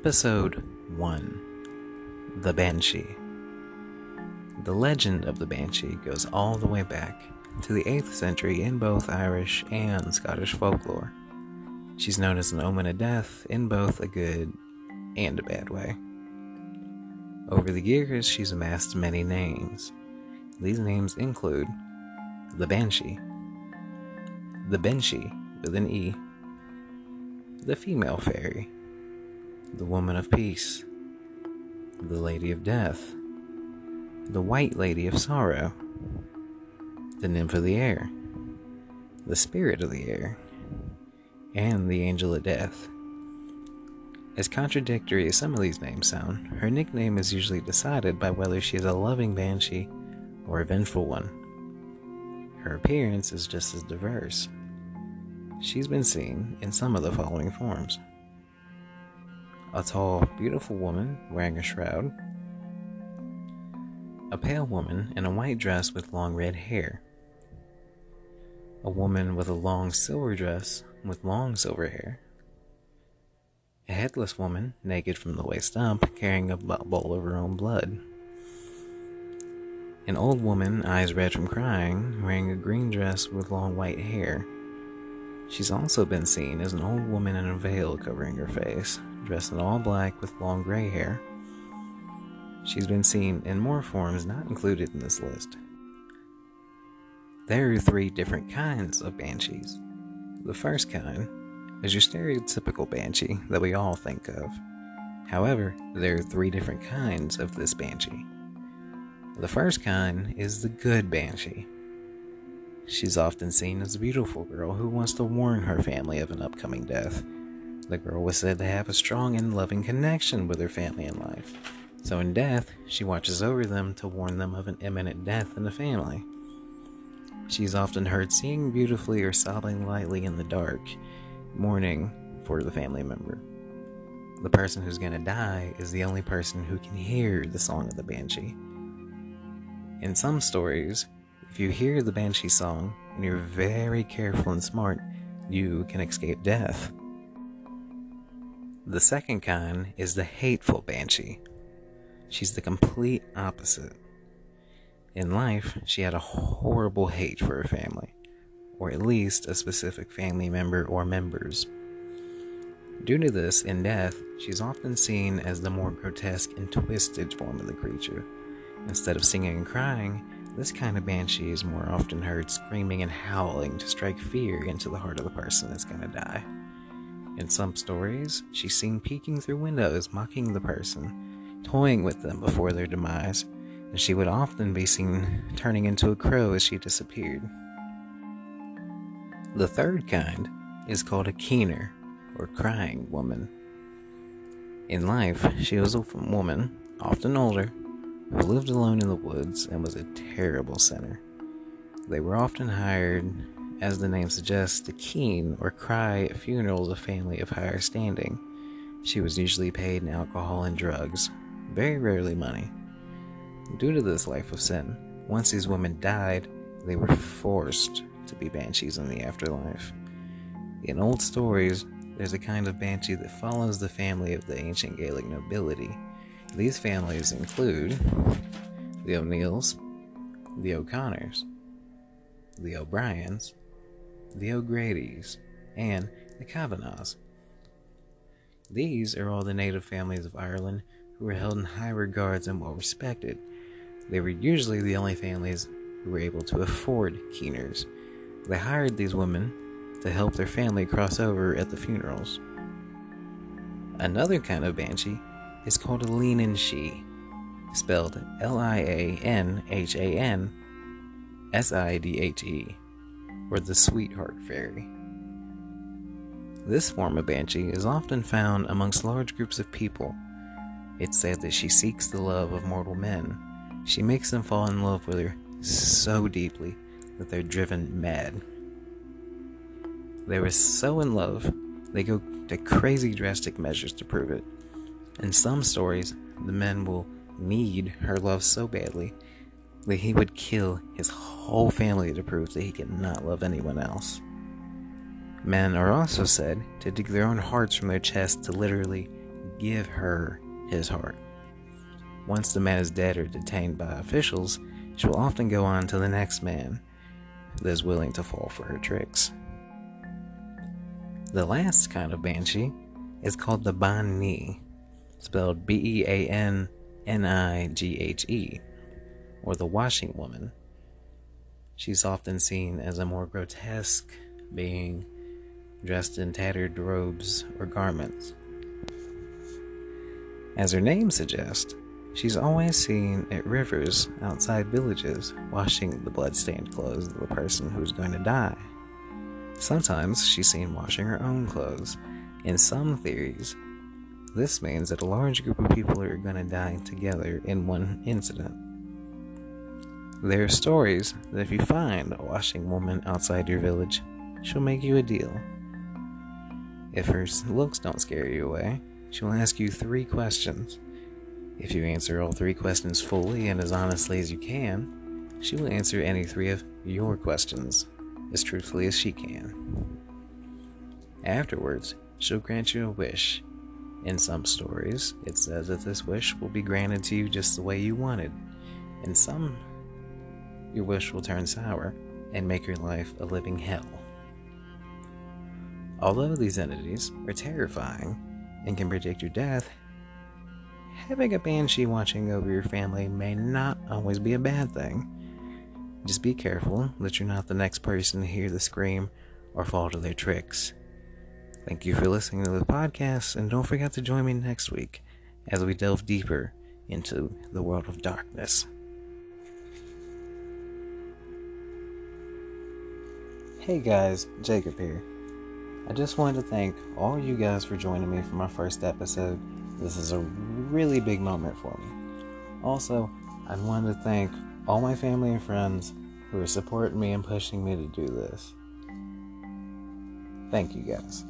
Episode 1 The Banshee. The legend of the Banshee goes all the way back to the 8th century in both Irish and Scottish folklore. She's known as an omen of death in both a good and a bad way. Over the years, she's amassed many names. These names include the Banshee, the Banshee with an E, the female fairy, the woman of peace, the lady of death, the white lady of sorrow, the nymph of the air, the spirit of the air, and the angel of death. As contradictory as some of these names sound, her nickname is usually decided by whether she is a loving banshee or a vengeful one. Her appearance is just as diverse. She's been seen in some of the following forms a tall, beautiful woman wearing a shroud, a pale woman in a white dress with long red hair, a woman with a long silver dress with long silver hair, a headless woman, naked from the waist up, carrying a bowl of her own blood. An old woman, eyes red from crying, wearing a green dress with long white hair. She's also been seen as an old woman in a veil covering her face, dressed in all black with long gray hair. She's been seen in more forms not included in this list. There are three different kinds of banshees. The first kind is your stereotypical banshee that we all think of. However, there are three different kinds of this banshee. The first kind is the good banshee. She's often seen as a beautiful girl who wants to warn her family of an upcoming death the girl was said to have a strong and loving connection with her family in life. So in death, she watches over them to warn them of an imminent death in the family. She's often heard singing beautifully or sobbing lightly in the dark, mourning for the family member. The person who's going to die is the only person who can hear the song of the banshee. In some stories, if you hear the banshee song and you're very careful and smart, you can escape death. The second kind is the hateful banshee. She's the complete opposite. In life, she had a horrible hate for her family, or at least a specific family member or members. Due to this, in death, she's often seen as the more grotesque and twisted form of the creature. Instead of singing and crying, this kind of banshee is more often heard screaming and howling to strike fear into the heart of the person that's going to die. In some stories, she's seen peeking through windows, mocking the person, toying with them before their demise, and she would often be seen turning into a crow as she disappeared. The third kind is called a keener, or crying woman. In life, she was a woman, often older, who lived alone in the woods and was a terrible sinner. They were often hired as the name suggests, to keen or cry at funerals of a family of higher standing. She was usually paid in alcohol and drugs, very rarely money. Due to this life of sin, once these women died, they were forced to be banshees in the afterlife. In old stories, there's a kind of banshee that follows the family of the ancient Gaelic nobility. These families include the O'Neills, the O'Connors, the O'Briens, the O'Grady's, and the Kavanaghs. These are all the native families of Ireland who were held in high regards and well respected. They were usually the only families who were able to afford keeners. They hired these women to help their family cross over at the funerals. Another kind of banshee is called a Lianhan Sidhe, spelled L I A N H A N S I D H E or the Sweetheart Fairy. This form of banshee is often found amongst large groups of people. It's said that she seeks the love of mortal men. She makes them fall in love with her so deeply that they're driven mad. They were so in love, they go to crazy drastic measures to prove it. In some stories, the men will need her love so badly that he would kill his whole family to prove that he could not love anyone else. Men are also said to dig their own hearts from their chests to literally give her his heart. Once the man is dead or detained by officials, she will often go on to the next man that is willing to fall for her tricks. The last kind of banshee is called the Bean Nighe, spelled B E A N N I G H E, or the washing woman. She's often seen as a more grotesque being dressed in tattered robes or garments. As her name suggests, she's always seen at rivers outside villages washing the blood-stained clothes of the person who's going to die. Sometimes she's seen washing her own clothes. In some theories, this means that a large group of people are going to die together in one incident. There are stories that if you find a washing woman outside your village, she'll make you a deal. If her looks don't scare you away, she'll ask you three questions. If you answer all three questions fully and as honestly as you can, she will answer any three of your questions as truthfully as she can. Afterwards, she'll grant you a wish. In some stories, it says that this wish will be granted to you just the way you wanted. In some, your wish will turn sour and make your life a living hell. Although these entities are terrifying and can predict your death, having a banshee watching over your family may not always be a bad thing. Just be careful that you're not the next person to hear the scream or fall to their tricks. Thank you for listening to the podcast, and don't forget to join me next week as we delve deeper into the world of darkness. Hey guys, Jacob here. I just wanted to thank all you guys for joining me for my first episode. This is a really big moment for me. Also, I wanted to thank all my family and friends who are supporting me and pushing me to do this. Thank you guys.